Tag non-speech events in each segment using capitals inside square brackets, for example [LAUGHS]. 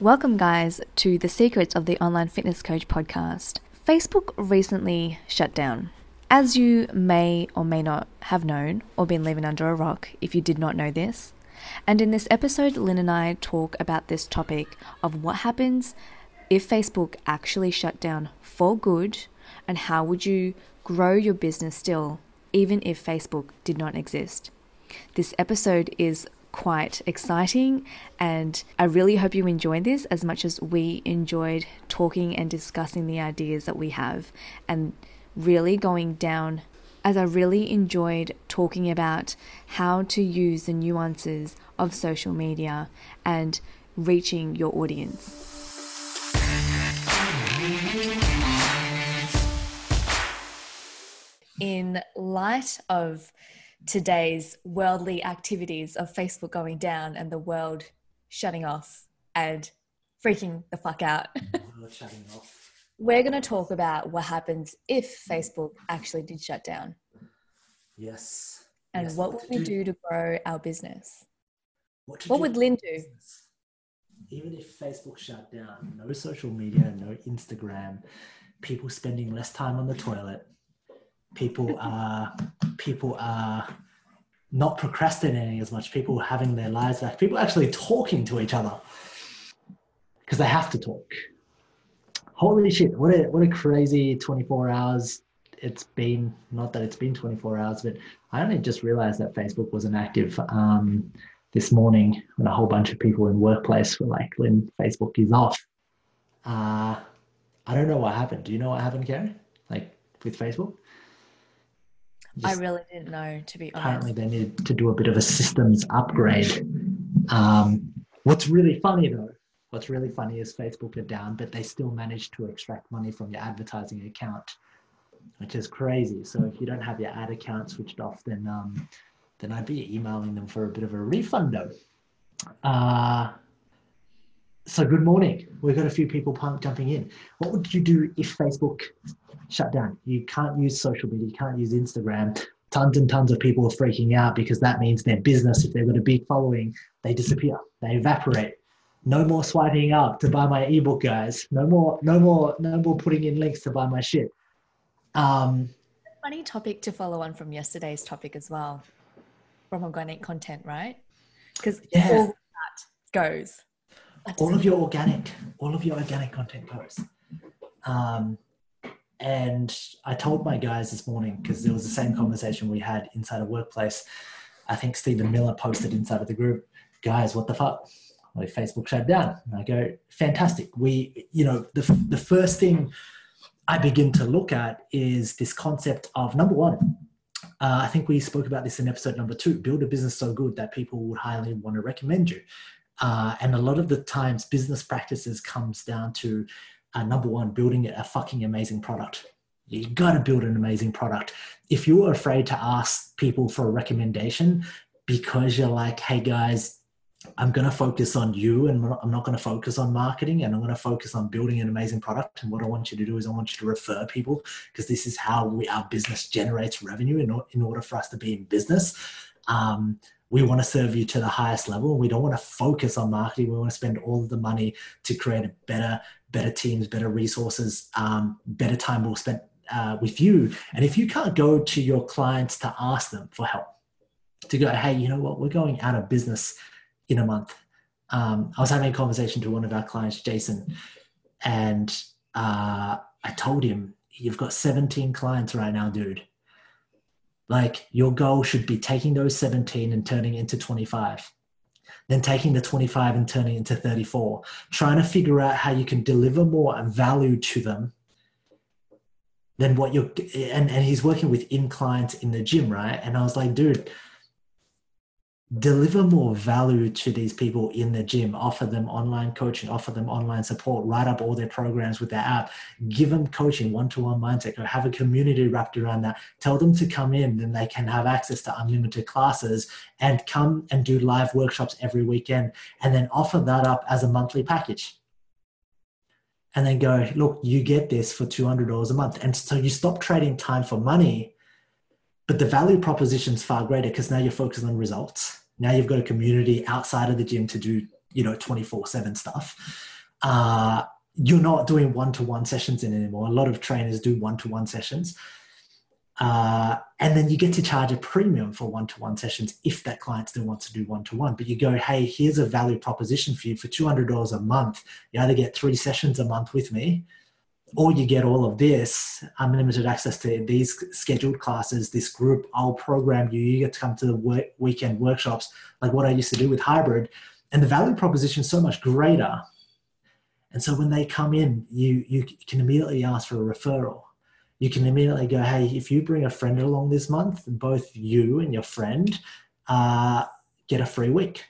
Welcome, guys, to the Secrets of the Online Fitness Coach podcast. Facebook recently shut down. As you may or may not have known, or been living under a rock if you did not know this, and in this episode, Lynn and I talk about this topic of what happens if Facebook actually shut down for good, and how would you grow your business still, even if Facebook did not exist. This episode is quite exciting, and I really hope you enjoyed this as much as we enjoyed talking and discussing the ideas that we have, and really going down. As I really enjoyed talking about how to use the nuances of social media and reaching your audience. In light of today's worldly activities of Facebook going down and the world shutting off and freaking the fuck out. [LAUGHS] We're going to talk about what happens if Facebook actually did shut down. Yes. And yes. what would we do to grow our business? What, what would Lynn do? Even if Facebook shut down, no social media, no Instagram, people spending less time on the toilet, people are people are not procrastinating as much. People having their lives back. People actually talking to each other. Because they have to talk. Holy shit what a what a crazy 24 hours it's been. Not that it's been 24 hours but i only just realized that facebook wasn't active um, this morning when a whole bunch of people in workplace were like when facebook is off. Uh, i don't know what happened. Do you know what happened Karen? like with facebook I really didn't know, to be honest. Apparently, they needed to do a bit of a systems upgrade. Um, what's really funny though, what's really funny is Facebook are down, but they still managed to extract money from your advertising account, which is crazy. So if you don't have your ad account switched off, then um, then I'd be emailing them for a bit of a refund though. Uh, so good morning. We've got a few people jumping in. What would you do if Facebook shut down? You can't use social media, you can't use Instagram. Tons and tons of people are freaking out because that means their business, if they've got a big following, they disappear, they evaporate. No more swiping up to buy my ebook, guys. No more, no more, no more putting in links to buy my shit. Um, Funny topic to follow on from yesterday's topic as well, from organic content, right? Because yeah. all that goes all of your organic, all of your organic content posts. Um, and I told my guys this morning because there was the same conversation we had inside a workplace. I think Stephen Miller posted inside of the group, guys, what the fuck? Well, Facebook shut down. And I go, fantastic. We, you know, the, the first thing I begin to look at is this concept of number one, uh, I think we spoke about this in episode number two build a business so good that people would highly want to recommend you. Uh, and a lot of the times, business practices comes down to uh, number one, building a fucking amazing product. You got to build an amazing product. If you're afraid to ask people for a recommendation because you're like, hey guys, I'm to focus on you and I'm not to focus on marketing and I'm to focus on building an amazing product. And what I want you to do is I want you to refer people because this is how we, our business generates revenue in, in order for us to be in business. Um, we want to serve you to the highest level. We don't want to focus on marketing. We want to spend all of the money to create a better, better teams, better resources, um, better time we'll spend uh, with you. And if you can't go to your clients to ask them for help, to go, hey, you know what, we're going out of business in a month. Um, I was having a conversation to one of our clients, Jason, and uh, I told him, you've got 17 clients right now, dude like your goal should be taking those 17 and turning into 25 then taking the 25 and turning into 34 trying to figure out how you can deliver more value to them than what you're and, and he's working with in clients in the gym right? And i was like dude deliver more value to these people in the gym offer them online coaching offer them online support write up all their programs with their app give them coaching one-to-one mindset or have a community wrapped around that. Tell them to come in then they can have access to unlimited classes and come and do live workshops every weekend and then offer that up as a monthly package. And then go look you get this for $200 a month. And so you stop trading time for money but the value proposition is far greater because now you're focused on results. Now you've got a community outside of the gym to do you know 24 7 stuff. Uh, you're not doing one-to-one sessions in anymore. A lot of trainers do one-to-one sessions. Uh, and then you get to charge a premium for one-to-one sessions if that client still wants to do one-to-one. But you go hey here's a value proposition for you. For $200 a month you either get three sessions a month with me or you get all of this unlimited access to these scheduled classes this group i'll program you. You get to come to the work, weekend workshops like what i used to do with hybrid. And the value proposition is so much greater. And so when they come in you you can immediately ask for a referral. You can immediately go hey if you bring a friend along this month both you and your friend uh, get a free week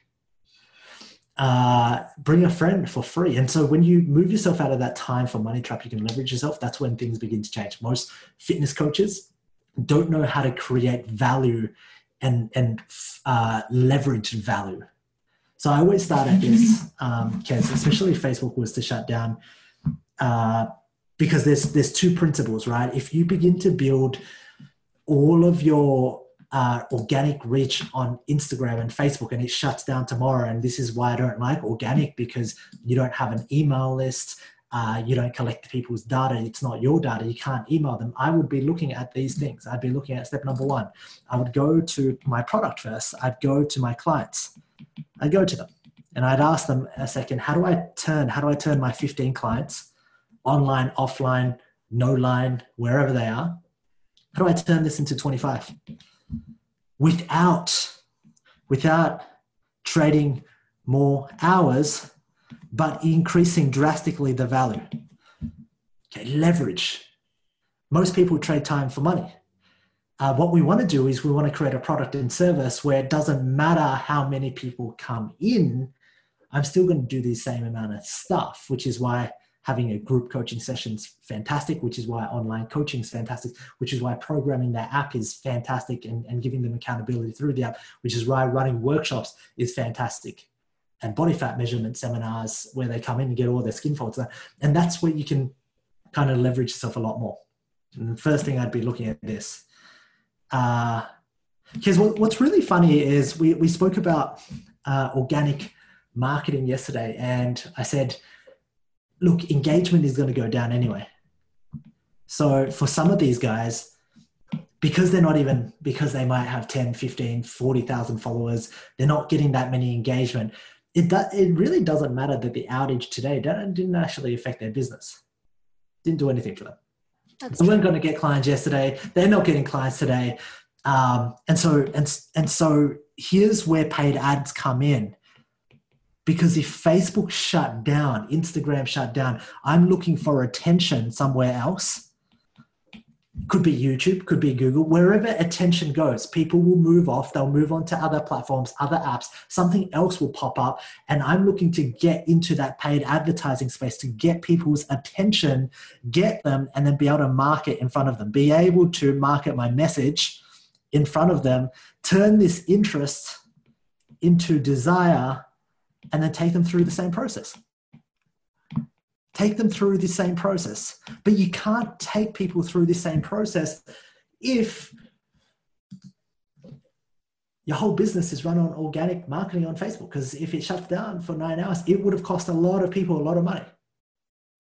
uh, bring a friend for free. And so when you move yourself out of that time for money trap, you can leverage yourself. That's when things begin to change. Most fitness coaches don't know how to create value and and uh, leverage value. So I always start at this, [LAUGHS] um, especially if Facebook was to shut down, uh, because there's there's two principles, right? If you begin to build all of your uh, organic reach on Instagram and Facebook and it shuts down tomorrow. And this is why I don't like organic because you don't have an email list. Uh, you don't collect people's data. It's not your data. You can't email them. I would be looking at these things. I'd be looking at step number one. I would go to my product first. I'd go to my clients. I'd go to them and I'd ask them a second, how do I turn, how do I turn my 15 clients online, offline, no line, wherever they are? How do I turn this into 25? Without without trading more hours but increasing drastically the value. Okay leverage. Most people trade time for money. Uh, what we want to do is we want to create a product and service where it doesn't matter how many people come in i'm still going to do the same amount of stuff which is why having a group coaching session's fantastic, which is why online coaching is fantastic, which is why programming their app is fantastic and, and giving them accountability through the app, which is why running workshops is fantastic. And body fat measurement seminars where they come in and get all their skin folds. And that's where you can kind of leverage yourself a lot more. And the first thing I'd be looking at this. Uh, because what's really funny is we, we spoke about uh, organic marketing yesterday, and I said, look, engagement is going to go down anyway. So for some of these guys, because they're not even, because they might have 10, 15, 40,000 followers, they're not getting that many engagement. It, do, it really doesn't matter that the outage today didn't actually affect their business. Didn't do anything for them. That's they weren't going to get clients yesterday. They're not getting clients today. Um, and so, and, and so here's where paid ads come in because if Facebook shut down, Instagram shut down, I'm looking for attention somewhere else. Could be YouTube, could be Google, wherever attention goes, people will move off. They'll move on to other platforms, other apps. Something else will pop up. And I'm looking to get into that paid advertising space to get people's attention, get them, and then be able to market in front of them, be able to market my message in front of them, turn this interest into desire and then take them through the same process. Take them through the same process. But you can't take people through the same process if your whole business is run on organic marketing on Facebook. Because if it shuts down for nine hours, it would have cost a lot of people a lot of money.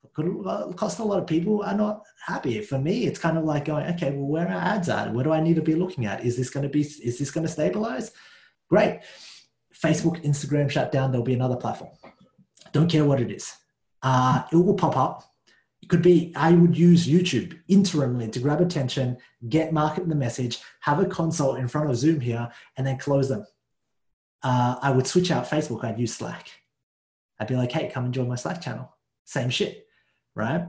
It could uh, cost a lot of people are not happy. For me, it's kind of like going, okay, well, where are our ads at? What do I need to be looking at? Is this going to be, is this going to stabilize? Great. Facebook, Instagram shut down, there'll be another platform. Don't care what it is. Uh, it will pop up. It could be, I would use YouTube interimly to grab attention, get market the message, have a consult in front of Zoom here, and then close them. Uh, I would switch out Facebook, I'd use Slack. I'd be like, hey, come and join my Slack channel. Same shit, right?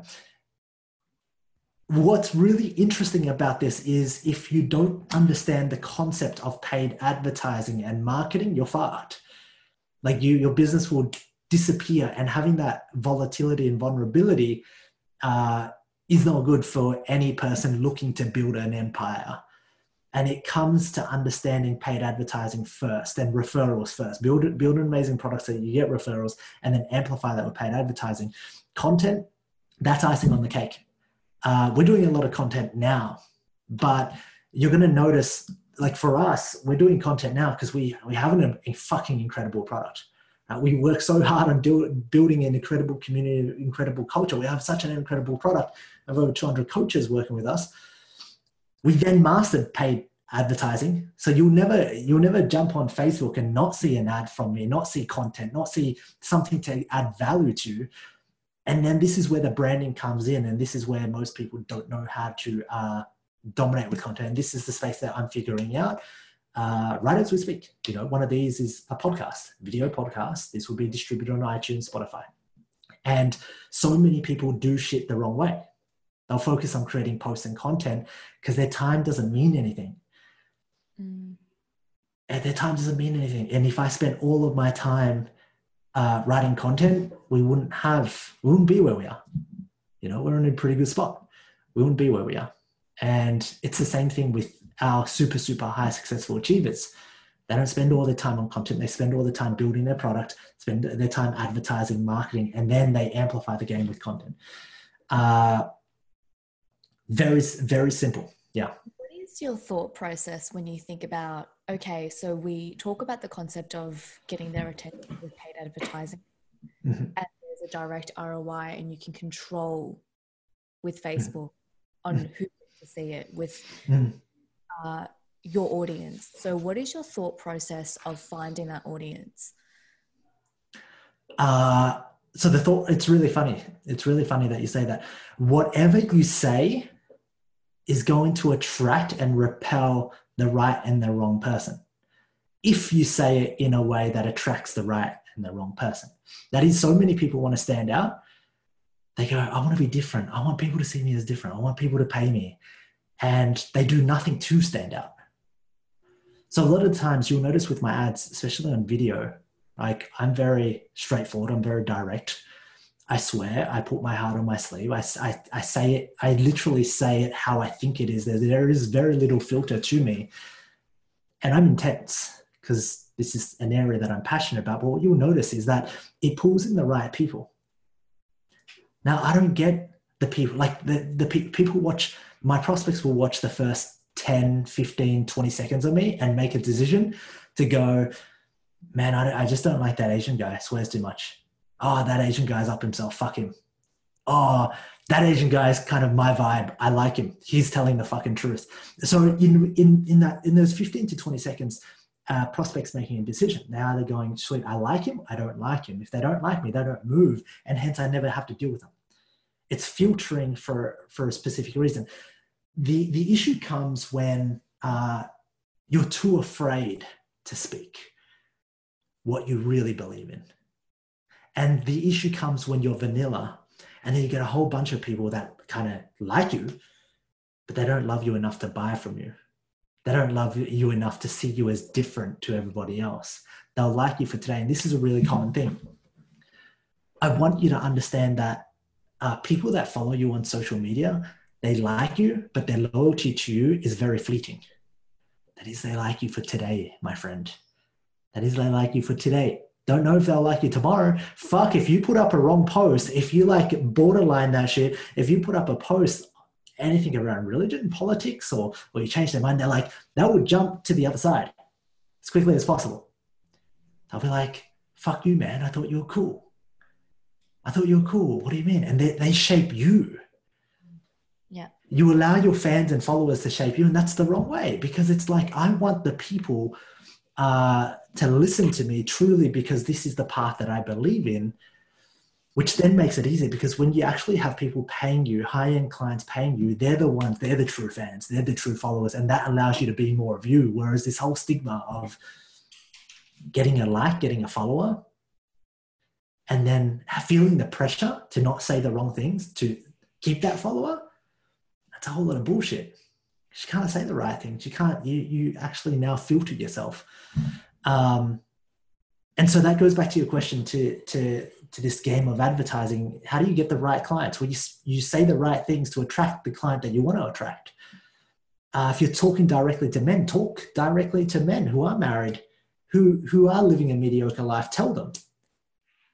What's really interesting about this is if you don't understand the concept of paid advertising and marketing, you're fucked. Like you, your business will disappear, and having that volatility and vulnerability uh, is not good for any person looking to build an empire. And it comes to understanding paid advertising first and referrals first. Build build an amazing product so that you get referrals, and then amplify that with paid advertising. Content, that's icing on the cake uh, we're doing a lot of content now, but you're going to notice, like for us, we're doing content now because we we have an, a fucking incredible product, Uh, we work so hard on do, building an incredible community, incredible culture. We have such an incredible product of over 200 coaches working with us. We then mastered paid advertising. So you'll never you'll never jump on Facebook and not see an ad from me, not see content, not see something to add value to. And then this is where the branding comes in, and this is where most people don't know how to uh, dominate with content. And this is the space that I'm figuring out uh, right as we speak. You know, one of these is a podcast, video podcast. This will be distributed on iTunes, Spotify. And so many people do shit the wrong way. They'll focus on creating posts and content because their time doesn't mean anything. Mm. And their time doesn't mean anything. And if I spent all of my time uh, writing content, we wouldn't have, we wouldn't be where we are. You know, we're in a pretty good spot. We wouldn't be where we are. And it's the same thing with our super, super high successful achievers. They don't spend all their time on content. They spend all the time building their product, spend their time advertising, marketing, and then they amplify the game with content. Uh, very, very simple. Yeah. What is your thought process when you think about, okay, so we talk about the concept of getting their attention with paid advertising, mm-hmm. and there's a direct ROI, and you can control with mm-hmm. Facebook mm-hmm. on who to see it with mm-hmm. uh, your audience. So, what is your thought process of finding that audience? Uh, so the thought it's really funny. It's really funny that you say that. Whatever you say is going to attract and repel the right and the wrong person. If you say it in a way that attracts the right and the wrong person. That is, so many people want to stand out. They go, I want to be different. I want people to see me as different. I want people to pay me and they do nothing to stand out. So a lot of times you'll notice with my ads, especially on video, like I'm very straightforward, I'm very direct. I swear, I put my heart on my sleeve. I, I, I say it, I literally say it how I think it is. There, there is very little filter to me. And I'm intense because this is an area that I'm passionate about. But what you'll notice is that it pulls in the right people. Now, I don't get the people, like the, the pe- people watch my prospects will watch the first 10, 15, 20 seconds of me and make a decision to go, man, I, I just don't like that Asian guy, swears too much. Oh, that Asian guy's up himself, fuck him. Oh, that Asian guy is kind of my vibe. I like him. He's telling the fucking truth. So in in in that in those 15 to 20 seconds, uh, prospects making a decision. Now they're going, sweet, I like him, I don't like him. If they don't like me, they don't move, and hence I never have to deal with them it's filtering for for a specific reason the the issue comes when uh, you're too afraid to speak what you really believe in and the issue comes when you're vanilla and then you get a whole bunch of people that kind of like you but they don't love you enough to buy from you they don't love you enough to see you as different to everybody else they'll like you for today and this is a really common thing i want you to understand that uh, people that follow you on social media, they like you, but their loyalty to you is very fleeting. That is, they like you for today, my friend. That is, they like you for today. Don't know if they'll like you tomorrow. Fuck, if you put up a wrong post, if you like borderline that shit, if you put up a post, anything around religion, politics, or, or you change their mind, they're like, that would jump to the other side as quickly as possible. They'll be like, fuck you, man. I thought you were cool. I thought you were cool. What do you mean? And they, they shape you. Yeah. You allow your fans and followers to shape you, and that's the wrong way because it's like I want the people uh, to listen to me truly because this is the path that I believe in, which then makes it easy because when you actually have people paying you, high end clients paying you, they're the ones, they're the true fans, they're the true followers, and that allows you to be more of you. Whereas this whole stigma of getting a like, getting a follower, and then feeling the pressure to not say the wrong things to keep that follower, that's a whole lot of bullshit. You can't say the right things. You can't, you, you actually now filter yourself. Um, and so that goes back to your question to, to, to this game of advertising. How do you get the right clients? Well, you, you say the right things to attract the client that you want to attract. Uh, if you're talking directly to men, talk directly to men who are married, who, who are living a mediocre life. Tell them,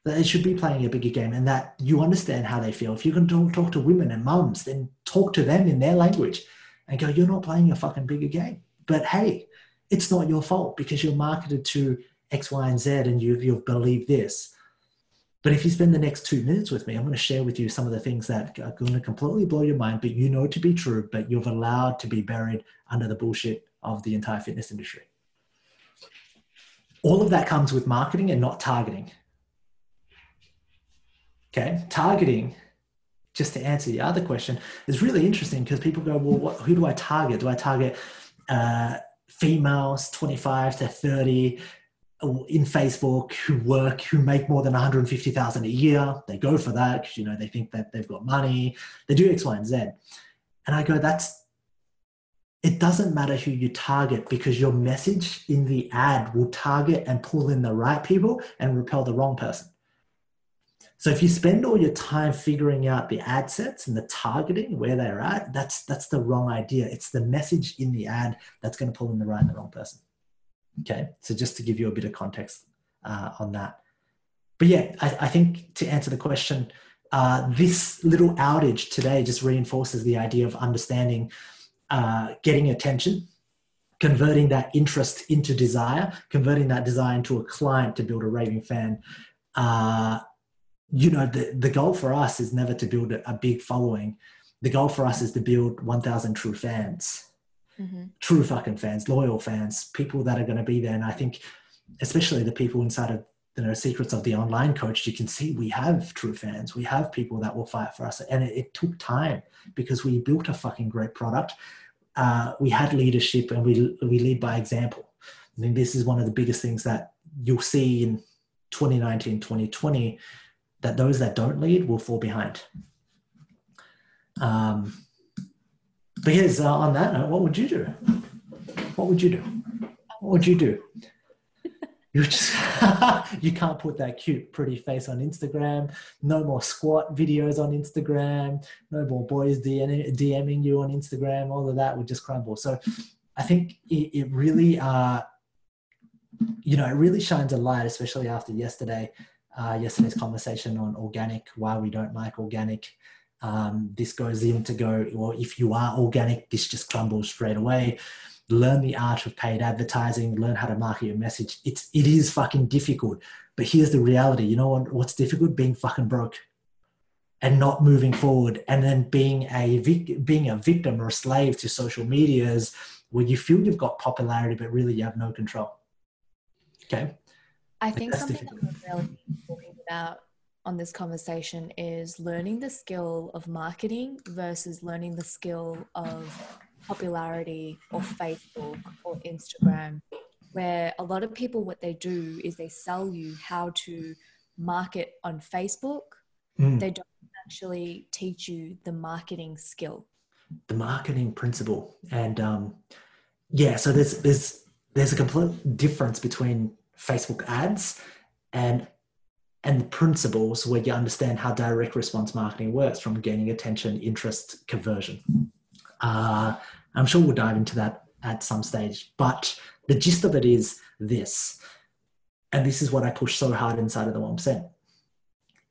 that they should be playing a bigger game and that you understand how they feel. If you can talk, talk to women and mums, then talk to them in their language and go, you're not playing a fucking bigger game. But hey, it's not your fault because you're marketed to X, Y, and Z, and you've, you'll believe this. But if you spend the next two minutes with me, I'm going to share with you some of the things that are going to completely blow your mind, but you know to be true, but you've allowed to be buried under the bullshit of the entire fitness industry. All of that comes with marketing and not targeting. Okay, targeting, just to answer the other question, is really interesting because people go, well, what, who do I target? Do I target uh, females 25 to 30 in Facebook who work, who make more than 150,000 a year. They go for that because, you know, they think that they've got money. They do X, Y, and Z. And I go, that's, it doesn't matter who you target because your message in the ad will target and pull in the right people and repel the wrong person. So if you spend all your time figuring out the ad sets and the targeting where they're at, that's that's the wrong idea. It's the message in the ad that's going to pull in the right and the wrong person. Okay, so just to give you a bit of context uh, on that. But yeah, I, I, think to answer the question, uh, this little outage today just reinforces the idea of understanding, uh, getting attention, converting that interest into desire, converting that desire into a client to build a raving fan. Uh, you know, the, the goal for us is never to build a, big following. The goal for us is to build 1,000 true fans mm-hmm. true fucking fans, loyal fans, people that are going to be there. And I think, especially the people inside of you know secrets of the online coach, you can see we have true fans. We have people that will fight for us, and it, it took time because we built a fucking great product. Uh, we had leadership, and we we lead by example. I think this is one of the biggest things that you'll see in 2019, 2020, that those that don't lead will fall behind. Um, but here's uh, on that note, what would you do? What would you do? What would you do? [LAUGHS] You just [LAUGHS] you can't put that cute, pretty face on Instagram. No more squat videos on Instagram. No more boys DMing you on Instagram. All of that would just crumble. So, I think it, it really, uh, you know, it really shines a light, especially after yesterday, uh, yesterday's conversation on organic, why we don't like organic um, this goes in to go, or if you are organic, this just crumbles straight away. Learn the art of paid advertising, learn how to market your message. It's it is fucking difficult. But here's the reality. You know what, what's difficult? Being fucking broke and not moving forward and then being a being a victim or a slave to social medias where you feel you've got popularity but really you have no control okay i think something difficult. that we're really talking about on this conversation is learning the skill of marketing versus learning the skill of popularity or Facebook or Instagram, where a lot of people, what they do is they sell you how to market on Facebook. Mm. They don't actually teach you the marketing skill. The marketing principle. And um, yeah, so there's, there's, there's a complete difference between Facebook ads and and the principles where you understand how direct response marketing works from gaining attention, interest, conversion. Uh, I'm sure we'll dive into that at some stage, but the gist of it is this, and this is what I push so hard inside of the 1%.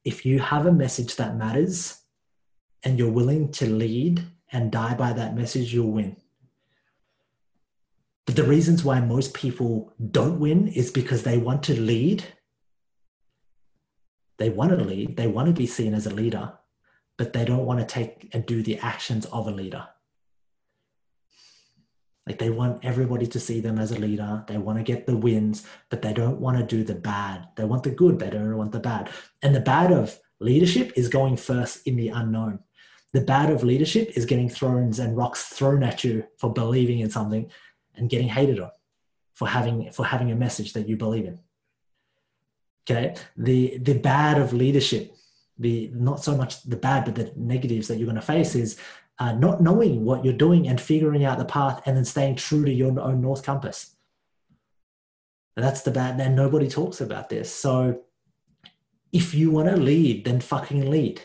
If you have a message that matters and you're willing to lead and die by that message, you'll win. But the reasons why most people don't win is because they want to lead they want to lead, they want to be seen as a leader, but they don't want to take and do the actions of a leader. Like they want everybody to see them as a leader. They want to get the wins, but they don't want to do the bad. They want the good, they don't want the bad. And the bad of leadership is going first in the unknown. The bad of leadership is getting thrones and rocks thrown at you for believing in something and getting hated on for having for having a message that you believe in. Okay? The the bad of leadership the not so much the bad but the negatives that you're going to face is uh, not knowing what you're doing and figuring out the path and then staying true to your own north compass. That's the bad and nobody talks about this. So if you want to lead then fucking lead.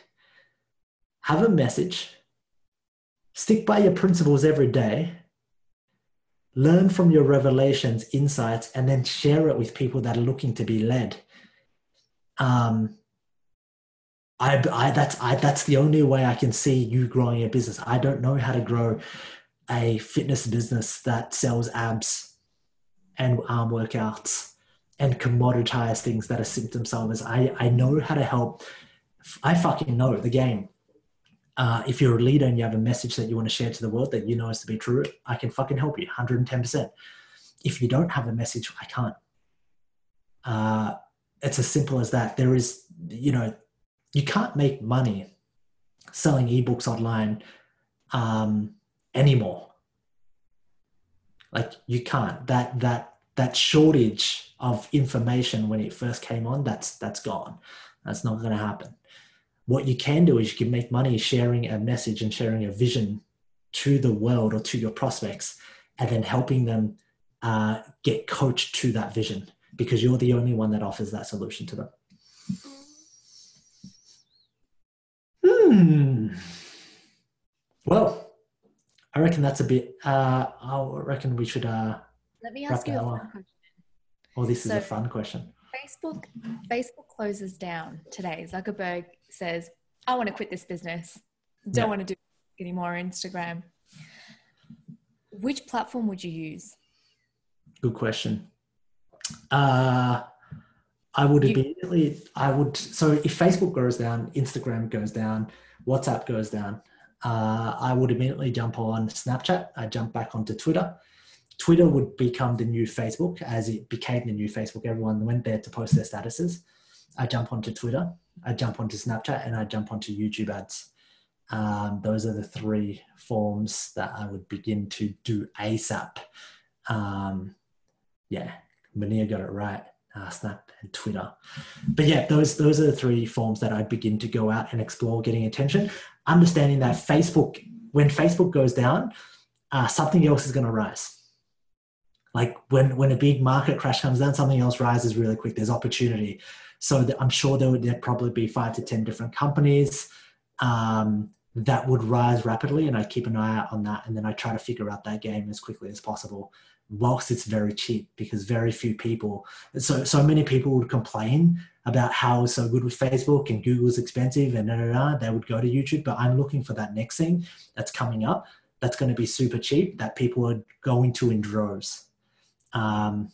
Have a message. Stick by your principles every day learn from your revelations insights and then share it with people that are looking to be led um, I, I that's I that's the only way I can see you growing a business. I don't know how to grow a fitness business that sells abs and arm workouts and commoditize things that are symptom solvers. I, I know how to help. I fucking know the game. Uh, if you're a leader and you have a message that you want to share to the world that you know is to be true, I can fucking help you 110%. If you don't have a message, I can't. Uh, it's as simple as that. There is, you know, you can't make money selling ebooks online um, anymore. Like you can't. That that that shortage of information when it first came on, that's that's gone. That's not going to happen. What you can do is you can make money sharing a message and sharing a vision to the world or to your prospects, and then helping them uh, get coached to that vision because you're the only one that offers that solution to them. Hmm. Well, I reckon that's a bit. Uh, I reckon we should. Uh, Let me ask you a fun question. Oh, this so, is a fun question. Facebook, Facebook closes down today. Zuckerberg says, "I want to quit this business. Don't yeah. want to do anymore Instagram." Which platform would you use? Good question. Uh, I would you, immediately, I would, so if Facebook goes down, Instagram goes down, WhatsApp goes down, uh, I would immediately jump on Snapchat. I jump back onto Twitter. Twitter would become the new Facebook as it became the new Facebook. Everyone went there to post their statuses. I jump onto Twitter, I jump onto Snapchat, and I jump onto YouTube ads. Um, those are the three forms that I would begin to do ASAP. Um, yeah, Mania got it right. Uh, Snap and Twitter. But yeah, those those are the three forms that I begin to go out and explore getting attention. Understanding that Facebook, when Facebook goes down, uh, something else is going to rise. Like when when a big market crash comes down, something else rises really quick. There's opportunity. So I'm sure there would there'd probably be five to ten different companies um, that would rise rapidly, and I keep an eye out on that, and then I try to figure out that game as quickly as possible whilst it's very cheap because very few people so so many people would complain about how so good with facebook and google's expensive and da, da, da, they would go to youtube but i'm looking for that next thing that's coming up that's going to be super cheap that people are going to in droves. Um,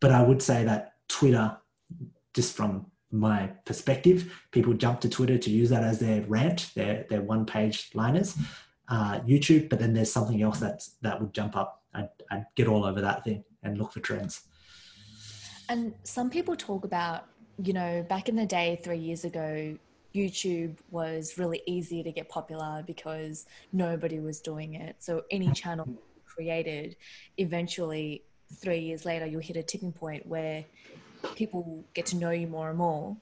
but i would say that twitter just from my perspective people jump to twitter to use that as their rant their, their one page liners uh, youtube but then there's something else that's that would jump up I'd, I'd get all over that thing and look for trends. And some people talk about, you know, back in the day, three years ago, YouTube was really easy to get popular because nobody was doing it. So any channel created, eventually, three years later, you'll hit a tipping point where people get to know you more and more.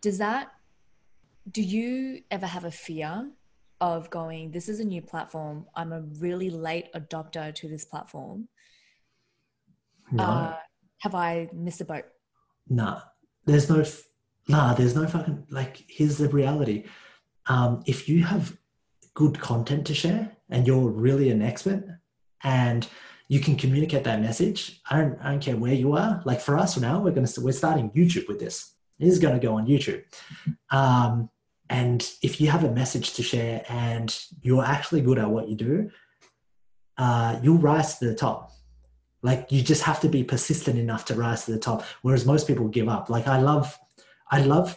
Does that, do you ever have a fear of going, this is a new platform. I'm a really late adopter to this platform. No. Uh, have I missed a boat? Nah, there's no, nah, there's no fucking, like, here's the reality. Um, if you have good content to share and you're really an expert and you can communicate that message, I don't, I don't care where you are. Like for us now, we're going to, we're starting YouTube with this. This is going to go on YouTube. Um, and if you have a message to share and you're actually good at what you do, uh, you'll rise to the top. Like you just have to be persistent enough to rise to the top. Whereas most people give up. Like I love, I love.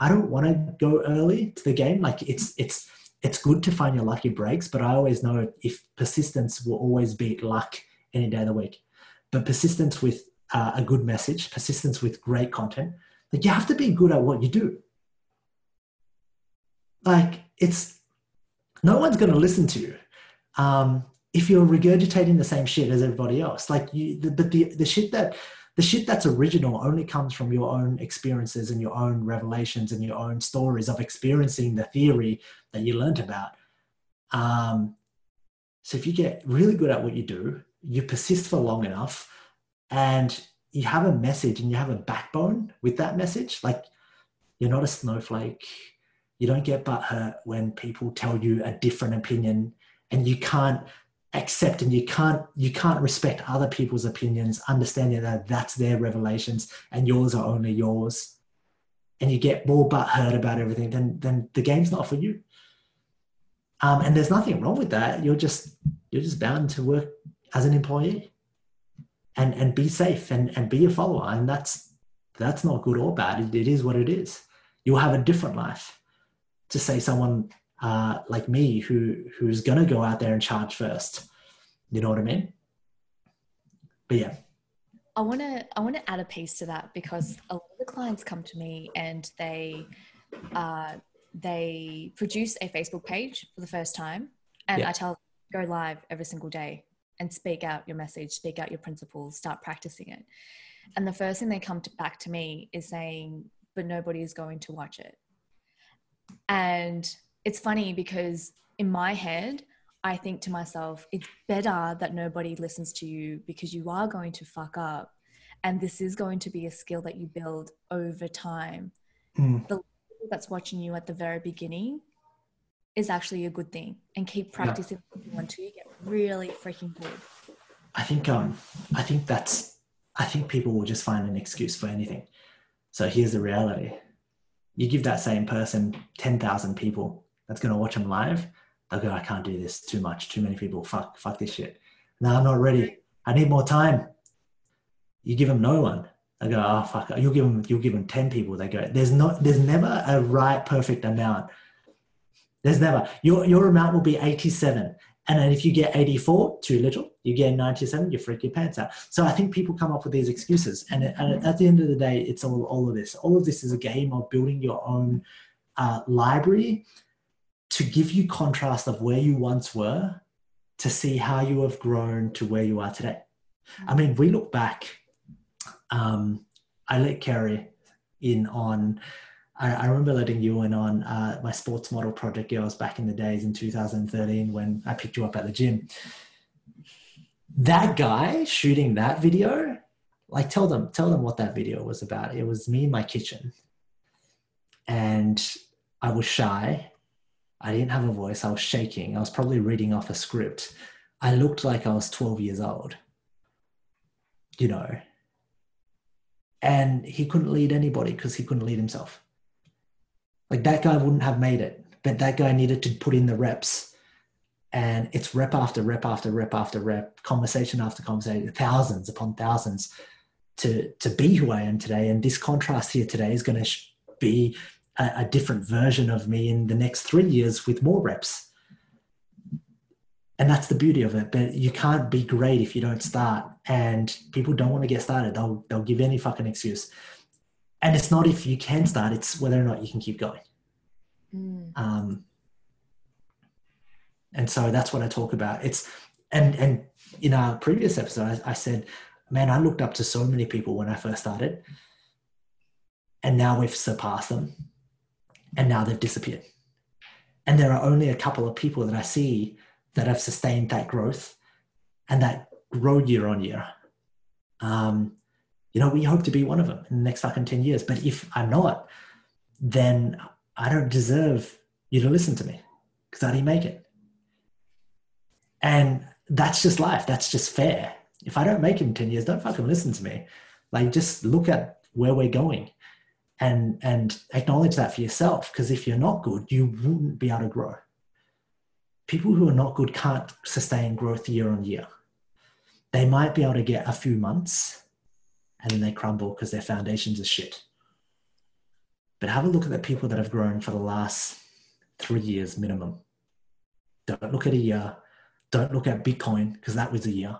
I don't want to go early to the game. Like it's it's it's good to find your lucky breaks, but I always know if persistence will always beat luck any day of the week. But persistence with uh, a good message, persistence with great content, like you have to be good at what you do like it's no one's going to listen to you um, if you're regurgitating the same shit as everybody else. Like you, the, but the the shit that the shit that's original only comes from your own experiences and your own revelations and your own stories of experiencing the theory that you learned about. Um, so if you get really good at what you do, you persist for long enough, and you have a message and you have a backbone with that message, like you're not a snowflake you don't get butthurt when people tell you a different opinion and you can't accept and you can't you can't respect other people's opinions understanding that that's their revelations and yours are only yours and you get more butthurt about everything then then the game's not for you um, and there's nothing wrong with that you're just you're just bound to work as an employee and and be safe and and be a follower and that's That's not good or bad. It, it is what it is. You'll have a different life. To say someone uh, like me who who's gonna go out there and charge first. You know what I mean? But yeah. I want to I want to add a piece to that because a lot of the clients come to me and they uh, they produce a Facebook page for the first time, and yeah. I tell them go live every single day and speak out your message, speak out your principles, start practicing it. And the first thing they come to, back to me is saying, but nobody is going to watch it. And it's funny because in my head, I think to myself, it's better that nobody listens to you because you are going to fuck up. And this is going to be a skill that you build over time. Mm. The that's watching you at the very beginning is actually a good thing and keep practicing yeah. until you get really freaking good. I think um I think that's I think people will just find an excuse for anything. So here's the reality. You give that same person 10,000 people that's going to watch them live, they'll go, I can't do this too much, too many people, fuck, fuck this shit. No, I'm not ready. I need more time. You give them no one. They go, oh fuck, you'll give them, you'll give them 10 people. They go, there's not, there's never a right perfect amount. There's never, your, your amount will be 87. And then if you get 84, too little, you get 97, you freak your pants out. So I think people come up with these excuses. And, and at the end of the day, it's all, all of this. All of this is a game of building your own uh, library to give you contrast of where you once were to see how you have grown to where you are today. I mean, we look back um, I let Keri in on. I, I remember letting you in on uh, my sports model project girls back in the days in 2013 when I picked you up at the gym. That guy shooting that video, like tell them tell them what that video was about. It was me in my kitchen, and I was shy. I didn't have a voice. I was shaking. I was probably reading off a script. I looked like I was 12 years old. You know, and he couldn't lead anybody because he couldn't lead himself. Like that guy wouldn't have made it, but that guy needed to put in the reps. And it's rep after rep after rep after rep, conversation after conversation, thousands upon thousands to, to be who I am today. And this contrast here today is going to be a, a different version of me in the next three years with more reps and that's the beauty of it. But you can't be great if you don't start. And people don't want to get started. They'll they'll give any fucking excuse. And it's not if you can start; it's whether or not you can keep going. Mm. Um, and so that's what I talk about. It's and and in our previous episode, I, I said, man, I looked up to so many people when I first started, and now we've surpassed them, and now they've disappeared. And there are only a couple of people that I see that have sustained that growth and that grow year on year. Um, you know, we hope to be one of them in the next fucking 10 years. But if I'm not, then I don't deserve you to listen to me because I didn't make it. And that's just life. That's just fair. If I don't make it in 10 years, don't fucking listen to me. Like just look at where we're going and and acknowledge that for yourself. Because if you're not good, you wouldn't be able to grow people who are not good can't sustain growth year on year. They might be able to get a few months and then they crumble because their foundations are shit. But have a look at the people that have grown for the last three years minimum. Don't look at a year. Don't look at Bitcoin because that was a year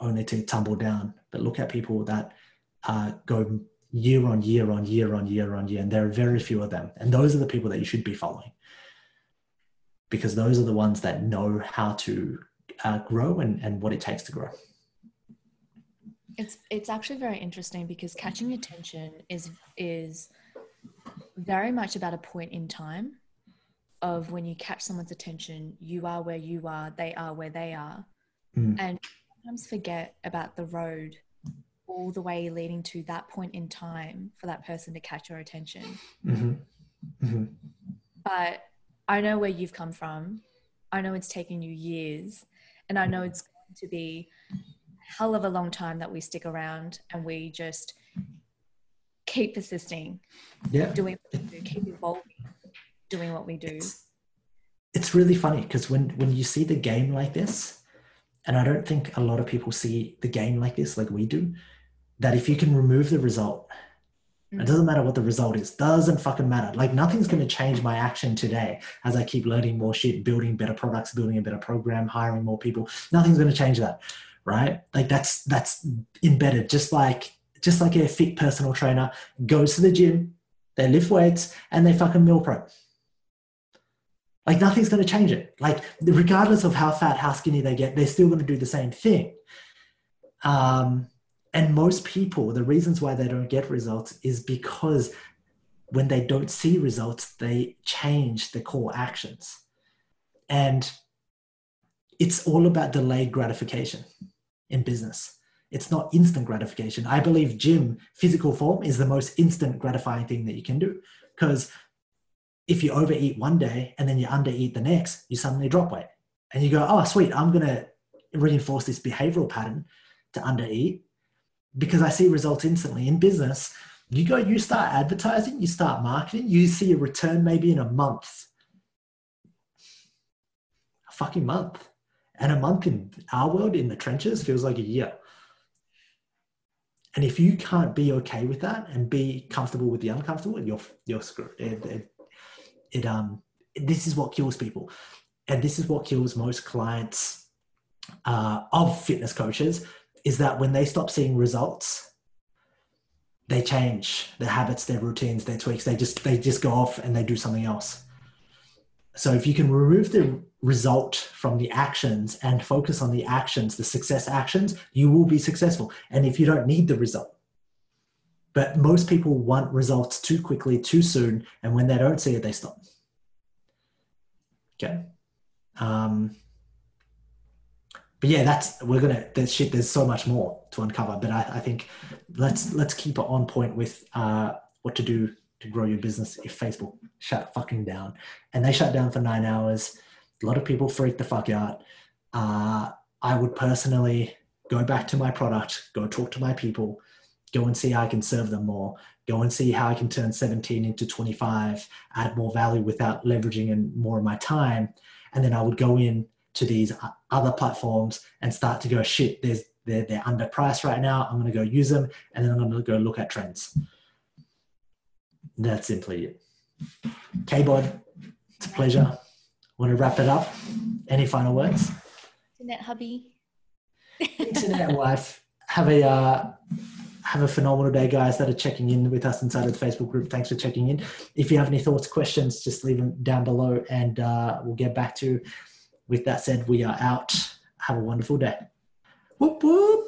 only to tumble down. But look at people that uh, go year on year on year on year on year. And there are very few of them. And those are the people that you should be following because those are the ones that know how to uh, grow and, and what it takes to grow. It's it's actually very interesting because catching attention is is very much about a point in time of when you catch someone's attention, you are where you are, they are where they are. Mm. And sometimes forget about the road all the way leading to that point in time for that person to catch your attention. Mm-hmm. Mm-hmm. But I know where you've come from. I know it's taken you years, and I know it's going to be a hell of a long time that we stick around and we just keep persisting, yeah, doing what we do, keep evolving, doing what we do. It's, it's really funny because when when you see the game like this, and I don't think a lot of people see the game like this like we do, that if you can remove the result It doesn't matter what the result is. Doesn't fucking matter. Like nothing's going to change my action today as I keep learning more shit, building better products, building a better program, hiring more people. Nothing's going to change that, right? Like that's that's embedded. Just like just like a fit personal trainer goes to the gym, they lift weights, and they fucking meal prep. Like nothing's going to change it. Like regardless of how fat, how skinny they get, they're still going to do the same thing. Um, and most people, the reasons why they don't get results is because when they don't see results, they change the core actions. And it's all about delayed gratification in business. It's not instant gratification. I believe gym physical form is the most instant gratifying thing that you can do because if you overeat one day and then you undereat the next, you suddenly drop weight. And you go, oh, sweet, I'm going to reinforce this behavioral pattern to undereat because I see results instantly in business. You go, you start advertising, you start marketing, you see a return maybe in a month. A fucking month. And a month in our world, in the trenches, feels like a year. And if you can't be okay with that and be comfortable with the uncomfortable, you're you're screwed. It, it, it um this is what kills people, and this is what kills most clients uh, of fitness coaches is that when they stop seeing results, they change their habits, their routines, their tweaks. They just they just go off and they do something else. So if you can remove the result from the actions and focus on the actions, the success actions, you will be successful. And if you don't need the result. But most people want results too quickly, too soon, and when they don't see it, they stop. Okay. Um, but yeah, that's we're gonna there's shit. There's so much more to uncover, but I, I think let's let's keep it on point with uh, what to do to grow your business if Facebook shut fucking down. And they shut down for nine hours. A lot of people freak the fuck out. Uh, I would personally go back to my product, go talk to my people, go and see how I can serve them more, go and see how I can turn 17 into 25, add more value without leveraging in more of my time. And then I would go in to these other platforms and start to go, shit, there's, they're, they're underpriced right now. I'm going to go use them. And then I'm going to go look at trends. That's simply it. K-Bod, it's a pleasure. Want to wrap it up? Any final words? Internet hubby. Internet wife. Have a uh, have a phenomenal day, guys that are checking in with us inside of the Facebook group. Thanks for checking in. If you have any thoughts, questions, just leave them down below, and uh, we'll get back to. With that said, we are out. Have a wonderful day. Whoop whoop.